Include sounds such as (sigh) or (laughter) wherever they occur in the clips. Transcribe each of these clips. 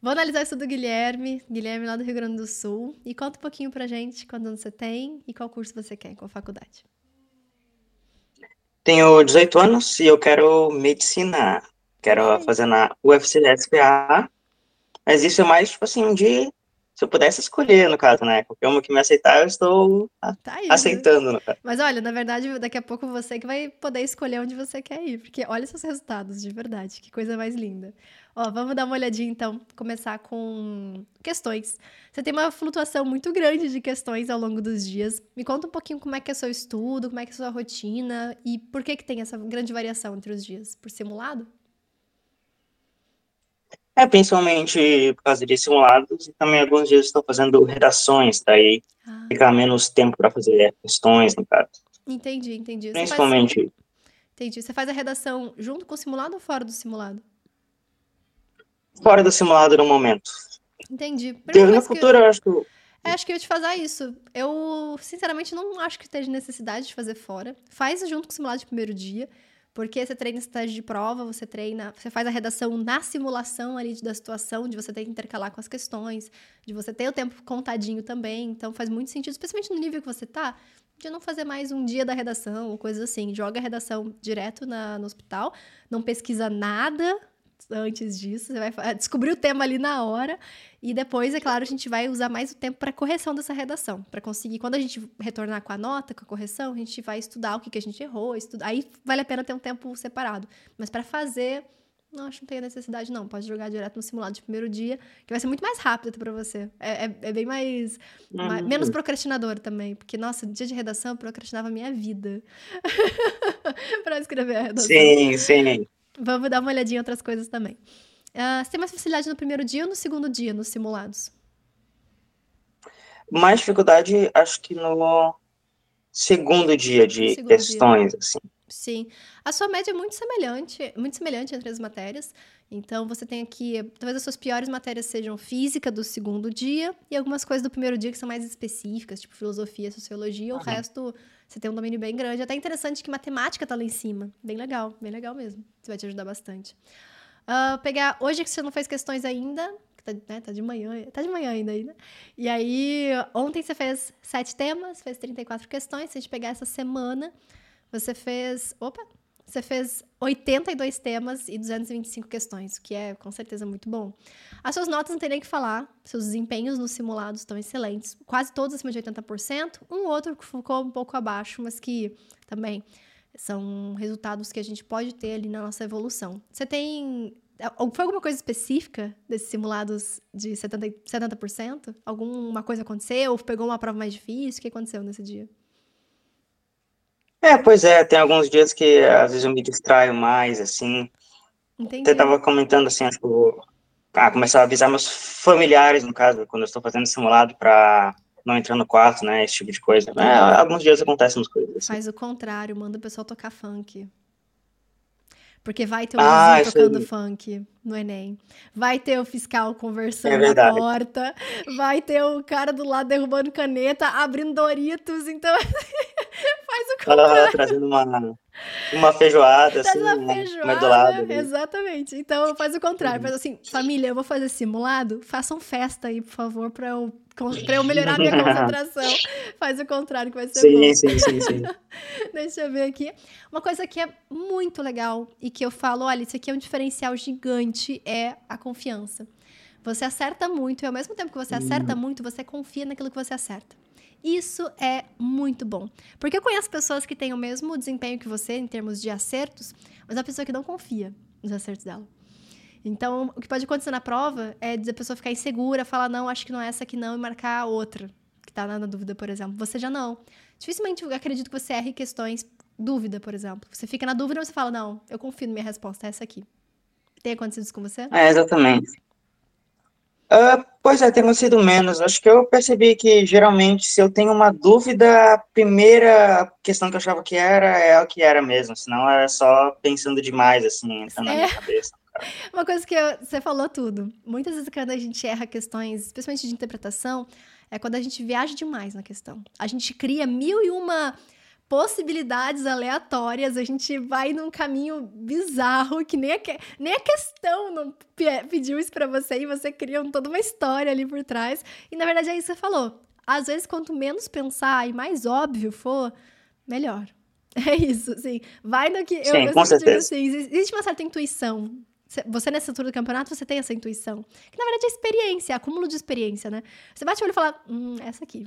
Vou analisar isso do Guilherme, Guilherme lá do Rio Grande do Sul. E conta um pouquinho pra gente quantos anos você tem e qual curso você quer, qual faculdade. Tenho 18 anos e eu quero medicina. Quero fazer na UFCSPA. Mas isso é mais, tipo assim, de se eu pudesse escolher, no caso, né? Qualquer uma que me aceitar, eu estou tá aí, aceitando. Né? Mas olha, na verdade, daqui a pouco você que vai poder escolher onde você quer ir, porque olha seus resultados, de verdade, que coisa mais linda. Ó, vamos dar uma olhadinha então, começar com questões. Você tem uma flutuação muito grande de questões ao longo dos dias. Me conta um pouquinho como é que é seu estudo, como é que é sua rotina e por que que tem essa grande variação entre os dias? Por simulado? É, principalmente por causa de simulados e também alguns dias estou fazendo redações, daí ah. fica menos tempo para fazer questões, no caso. Entendi, entendi. Principalmente. Você faz... Entendi. Você faz a redação junto com o simulado ou fora do simulado? Fora do simulado no momento. Entendi. no futuro, eu... eu acho que. É, acho que eu ia te fazer isso. Eu, sinceramente, não acho que esteja necessidade de fazer fora. Faz junto com o simulado de primeiro dia. Porque você treina estágio de prova, você treina, você faz a redação na simulação ali da situação, de você ter que intercalar com as questões, de você ter o tempo contadinho também. Então faz muito sentido, especialmente no nível que você tá, de não fazer mais um dia da redação ou coisas assim. Joga a redação direto na, no hospital, não pesquisa nada antes disso, você vai descobrir o tema ali na hora e depois, é claro, a gente vai usar mais o tempo para correção dessa redação, para conseguir quando a gente retornar com a nota, com a correção, a gente vai estudar o que, que a gente errou, estudar, aí vale a pena ter um tempo separado. Mas para fazer, não acho que não tem necessidade não, pode jogar direto no simulado de primeiro dia, que vai ser muito mais rápido para você. É, é, é, bem mais, uhum. mais, menos procrastinador também, porque nossa, dia de redação eu procrastinava a minha vida (laughs) para escrever a redação. Sim, sim. Vamos dar uma olhadinha em outras coisas também. Uh, você tem mais facilidade no primeiro dia ou no segundo dia, nos simulados? Mais dificuldade, acho que no segundo dia de segundo questões, dia. assim. Sim. A sua média é muito semelhante, muito semelhante entre as matérias. Então, você tem aqui, talvez as suas piores matérias sejam física do segundo dia e algumas coisas do primeiro dia que são mais específicas, tipo filosofia, sociologia. Uhum. O resto, você tem um domínio bem grande. Até interessante que matemática tá lá em cima. Bem legal, bem legal mesmo. Isso vai te ajudar bastante. Uh, pegar, hoje que você não fez questões ainda, tá, né, tá de manhã, tá de manhã ainda, ainda. E aí, ontem você fez sete temas, fez 34 questões. Se a gente pegar essa semana, você fez. Opa! Você fez 82 temas e 225 questões, o que é com certeza muito bom. As suas notas não tem nem que falar, seus desempenhos nos simulados estão excelentes, quase todos acima de 80%, um outro que ficou um pouco abaixo, mas que também são resultados que a gente pode ter ali na nossa evolução. Você tem. Foi alguma coisa específica desses simulados de 70%? 70%? Alguma coisa aconteceu? Ou pegou uma prova mais difícil? O que aconteceu nesse dia? É, pois é, tem alguns dias que às vezes eu me distraio mais, assim. Entendi. Você tava comentando assim, acho que eu ah, começar a avisar meus familiares, no caso, quando eu estou fazendo simulado para não entrar no quarto, né, esse tipo de coisa. É, alguns dias acontecem umas coisas assim. Faz o contrário, manda o pessoal tocar funk. Porque vai ter o ah, tocando funk no Enem. Vai ter o fiscal conversando é na porta. Vai ter o cara do lado derrubando caneta, abrindo Doritos. Então, (laughs) faz o contrário. Ah, trazendo uma, uma feijoada, Traz assim, uma né, feijoada, lado, Exatamente. Então, faz o contrário. Faz assim, família, eu vou fazer simulado. Façam festa aí, por favor, para eu para eu melhorar minha (laughs) concentração. Faz o contrário que vai ser sim, bom. Sim, sim, sim. (laughs) Deixa eu ver aqui. Uma coisa que é muito legal e que eu falo, olha, isso aqui é um diferencial gigante, é a confiança. Você acerta muito e ao mesmo tempo que você acerta uhum. muito, você confia naquilo que você acerta. Isso é muito bom. Porque eu conheço pessoas que têm o mesmo desempenho que você em termos de acertos, mas é pessoa que não confia nos acertos dela. Então, o que pode acontecer na prova é a pessoa ficar insegura, falar, não, acho que não é essa aqui não, e marcar a outra, que tá na dúvida, por exemplo. Você já não. Dificilmente eu acredito que você erre questões dúvida, por exemplo. Você fica na dúvida e você fala, não, eu confio na minha resposta, é essa aqui. Tem acontecido isso com você? É, exatamente. Uh, pois é, tem acontecido menos. Acho que eu percebi que, geralmente, se eu tenho uma dúvida, a primeira questão que eu achava que era é o que era mesmo. Senão é só pensando demais, assim, entrando é. na minha cabeça. (laughs) Uma coisa que eu, você falou tudo. Muitas vezes quando a gente erra questões, especialmente de interpretação, é quando a gente viaja demais na questão. A gente cria mil e uma possibilidades aleatórias, a gente vai num caminho bizarro que nem a, nem a questão não pediu isso para você e você cria toda uma história ali por trás. E na verdade é isso que você falou. Às vezes, quanto menos pensar e mais óbvio for, melhor. (laughs) É isso, assim. Vai no que. Sim, eu, eu com certeza. Assim, existe uma certa intuição. Você, nessa altura do campeonato, você tem essa intuição. Que na verdade é experiência, é acúmulo de experiência, né? Você bate o olho e fala, hum, essa aqui.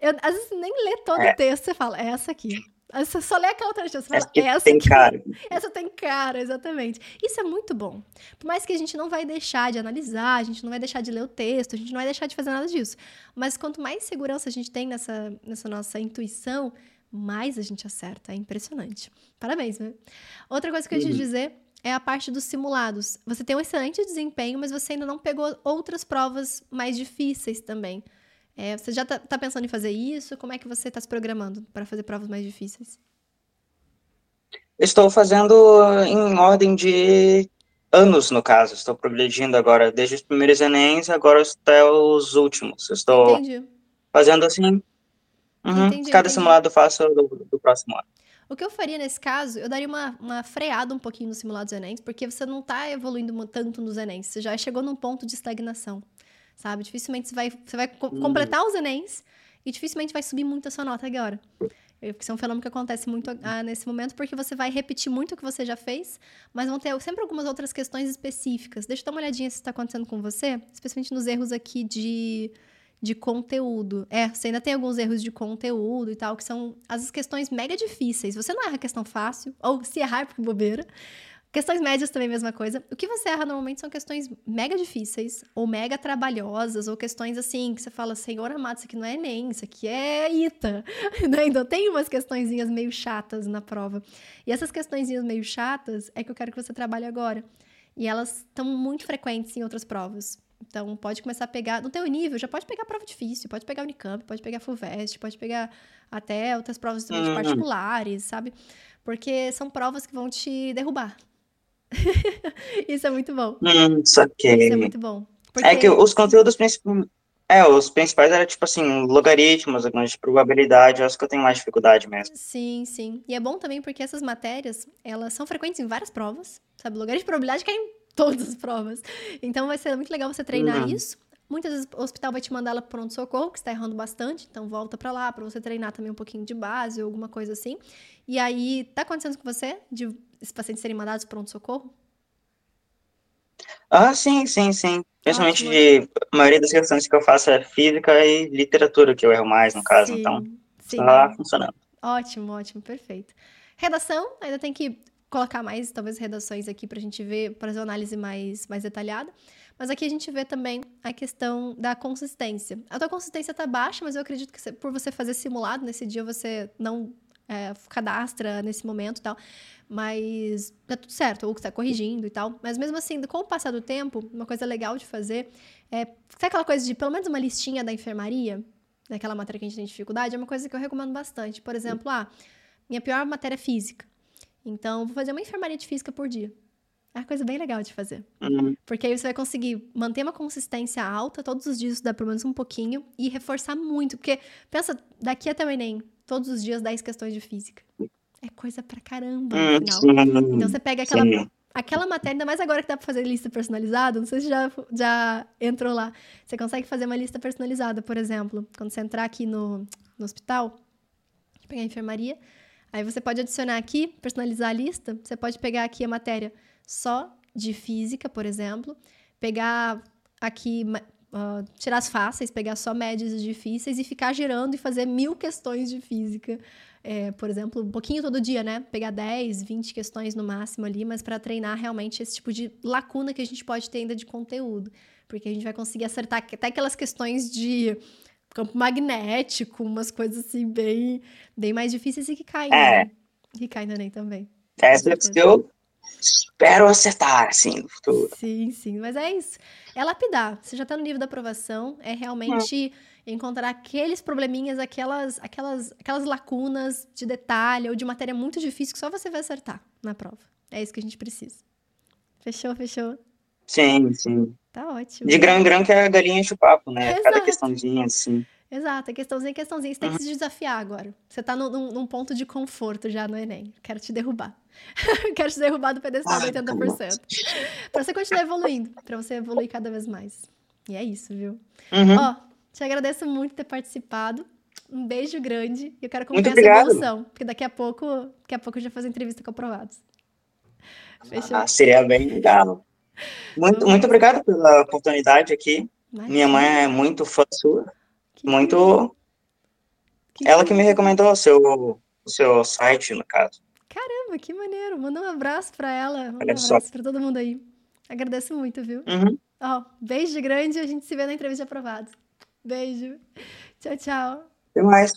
Eu, às vezes nem lê todo é. o texto, você fala, é essa aqui. Você só lê aquela outra você fala, essa, essa tem aqui. cara. Essa tem cara, exatamente. Isso é muito bom. Por mais que a gente não vai deixar de analisar, a gente não vai deixar de ler o texto, a gente não vai deixar de fazer nada disso. Mas quanto mais segurança a gente tem nessa, nessa nossa intuição, mais a gente acerta. É impressionante. Parabéns, né? Outra coisa que eu ia te uhum. dizer é a parte dos simulados. Você tem um excelente desempenho, mas você ainda não pegou outras provas mais difíceis também. É, você já está tá pensando em fazer isso? Como é que você está se programando para fazer provas mais difíceis? Estou fazendo em ordem de anos, no caso. Estou progredindo agora desde os primeiros Enems, agora até os últimos. Estou Entendi. fazendo assim. Uhum, entendi, cada entendi. simulado eu faço do, do, próximo ano. O que eu faria nesse caso, eu daria uma, uma freada um pouquinho no simulado dos Enems, porque você não está evoluindo tanto nos Enems. Você já chegou num ponto de estagnação sabe? Dificilmente você vai, você vai co completar os Enems e dificilmente vai subir muito a sua nota agora. Isso é um fenômeno que acontece muito ah, nesse momento, porque você vai repetir muito o que você já fez, mas vão ter sempre algumas outras questões específicas. Deixa eu dar uma olhadinha se está acontecendo com você, especialmente nos erros aqui de, de conteúdo. É, você ainda tem alguns erros de conteúdo e tal, que são as questões mega difíceis. Você não erra questão fácil, ou se errar é por bobeira, Questões médias também, mesma coisa. O que você erra normalmente são questões mega difíceis, ou mega trabalhosas, ou questões assim, que você fala, Senhor amado, isso aqui não é Enem, isso aqui é ITA. (laughs) Né? Então tem umas questõezinhas meio chatas na prova. E essas questõezinhas meio chatas é que eu quero que você trabalhe agora. E elas estão muito frequentes em outras provas. Então, pode começar a pegar, no teu nível, já pode pegar prova difícil, pode pegar Unicamp, pode pegar FUVEST, pode pegar até outras provas também uhum. particulares, sabe? Porque são provas que vão te derrubar. (laughs) Isso é muito bom. Hum, saquei. Isso é muito bom. Porque... É que os conteúdos principais. É, os principais eram tipo assim, logaritmos, algumas de probabilidade, eu acho que eu tenho mais dificuldade mesmo. Sim, sim. E é bom também porque essas matérias, elas são frequentes em várias provas, sabe? Logaritmo de probabilidade cai em todas as provas. Então vai ser muito legal você treinar uhum. isso. Muitas vezes o hospital vai te mandar ela para pronto-socorro, que está errando bastante, então volta para lá para você treinar também um pouquinho de base ou alguma coisa assim. E aí, tá acontecendo com você de esses pacientes serem mandados para pronto-socorro? Ah, sim, sim, sim. Principalmente de, a maioria das questões que eu faço é física e literatura, que eu erro mais, no caso, sim, então sim. tá funcionando. Ótimo, ótimo, perfeito. Redação, ainda tem que colocar mais, talvez, redações aqui para a gente ver, para fazer uma análise mais, mais detalhada. Mas aqui a gente vê também a questão da consistência. A tua consistência está baixa, mas eu acredito que por você fazer simulado, nesse dia você não é, cadastra nesse momento e tal. Mas tá tudo certo, ou que está corrigindo e tal. Mas mesmo assim, com o passar do tempo, uma coisa legal de fazer é. Sabe aquela coisa de pelo menos uma listinha da enfermaria? Daquela matéria que a gente tem dificuldade? É uma coisa que eu recomendo bastante. Por exemplo, ah, minha pior matéria é física. Então, vou fazer uma enfermaria de física por dia. É uma coisa bem legal de fazer. Uhum. Porque aí você vai conseguir manter uma consistência alta, todos os dias estudar pelo menos um pouquinho e reforçar muito. Porque, pensa, daqui até o Enem, todos os dias 10 questões de física. É coisa pra caramba no hum, final. Então você pega aquela, aquela matéria, ainda mais agora que dá pra fazer lista personalizada, não sei se já, já entrou lá. Você consegue fazer uma lista personalizada, por exemplo, quando você entrar aqui no, no hospital, pegar a enfermaria, aí você pode adicionar aqui, personalizar a lista, você pode pegar aqui a matéria só de física, por exemplo, pegar aqui Uh, tirar as fáceis, pegar só médias difíceis e ficar gerando e fazer mil questões de física. É, por exemplo, um pouquinho todo dia, né? Pegar 10, 20 questões no máximo ali, mas para treinar realmente esse tipo de lacuna que a gente pode ter ainda de conteúdo. Porque a gente vai conseguir acertar até aquelas questões de campo magnético, umas coisas assim bem, bem mais difíceis e que caem, é. né? Que caem no Enem também. É, eu espero acertar, assim, no futuro. Sim, sim, mas é isso. É lapidar. Você já está no nível da aprovação, é realmente encontrar aqueles probleminhas, aquelas, aquelas, aquelas lacunas de detalhe ou de matéria muito difícil que só você vai acertar na prova. É isso que a gente precisa. Fechou, fechou? Sim, sim. Tá ótimo. De grão em grão que a galinha enche o papo, né? Exato. Cada questãozinha, assim. Exato, é questãozinha, é questãozinha. Você tem que se desafiar agora. Você tá num, num ponto de conforto já no Enem. Quero te derrubar. (laughs) Quero te derrubar do pedestal de 80%. Pra você continuar evoluindo. Pra você evoluir cada vez mais. E é isso, viu? Uhum. Ó, te agradeço muito ter participado. Um beijo grande. E eu quero acompanhar essa evolução. Porque daqui a pouco, daqui a pouco eu já faço entrevista com aprovados. Fechou? Ah, seria bem legal. Muito, muito obrigado pela oportunidade aqui. Minha mãe é muito fã sua. Que muito. Que Ela que me recomendou o seu, o seu site, no caso. Caramba, que maneiro. Manda um abraço para ela. Manda um abraço para todo mundo aí. Agradeço muito, viu? Uhum. Ó, beijo grande. A gente se vê na entrevista aprovado. Beijo. Tchau, tchau. Até mais.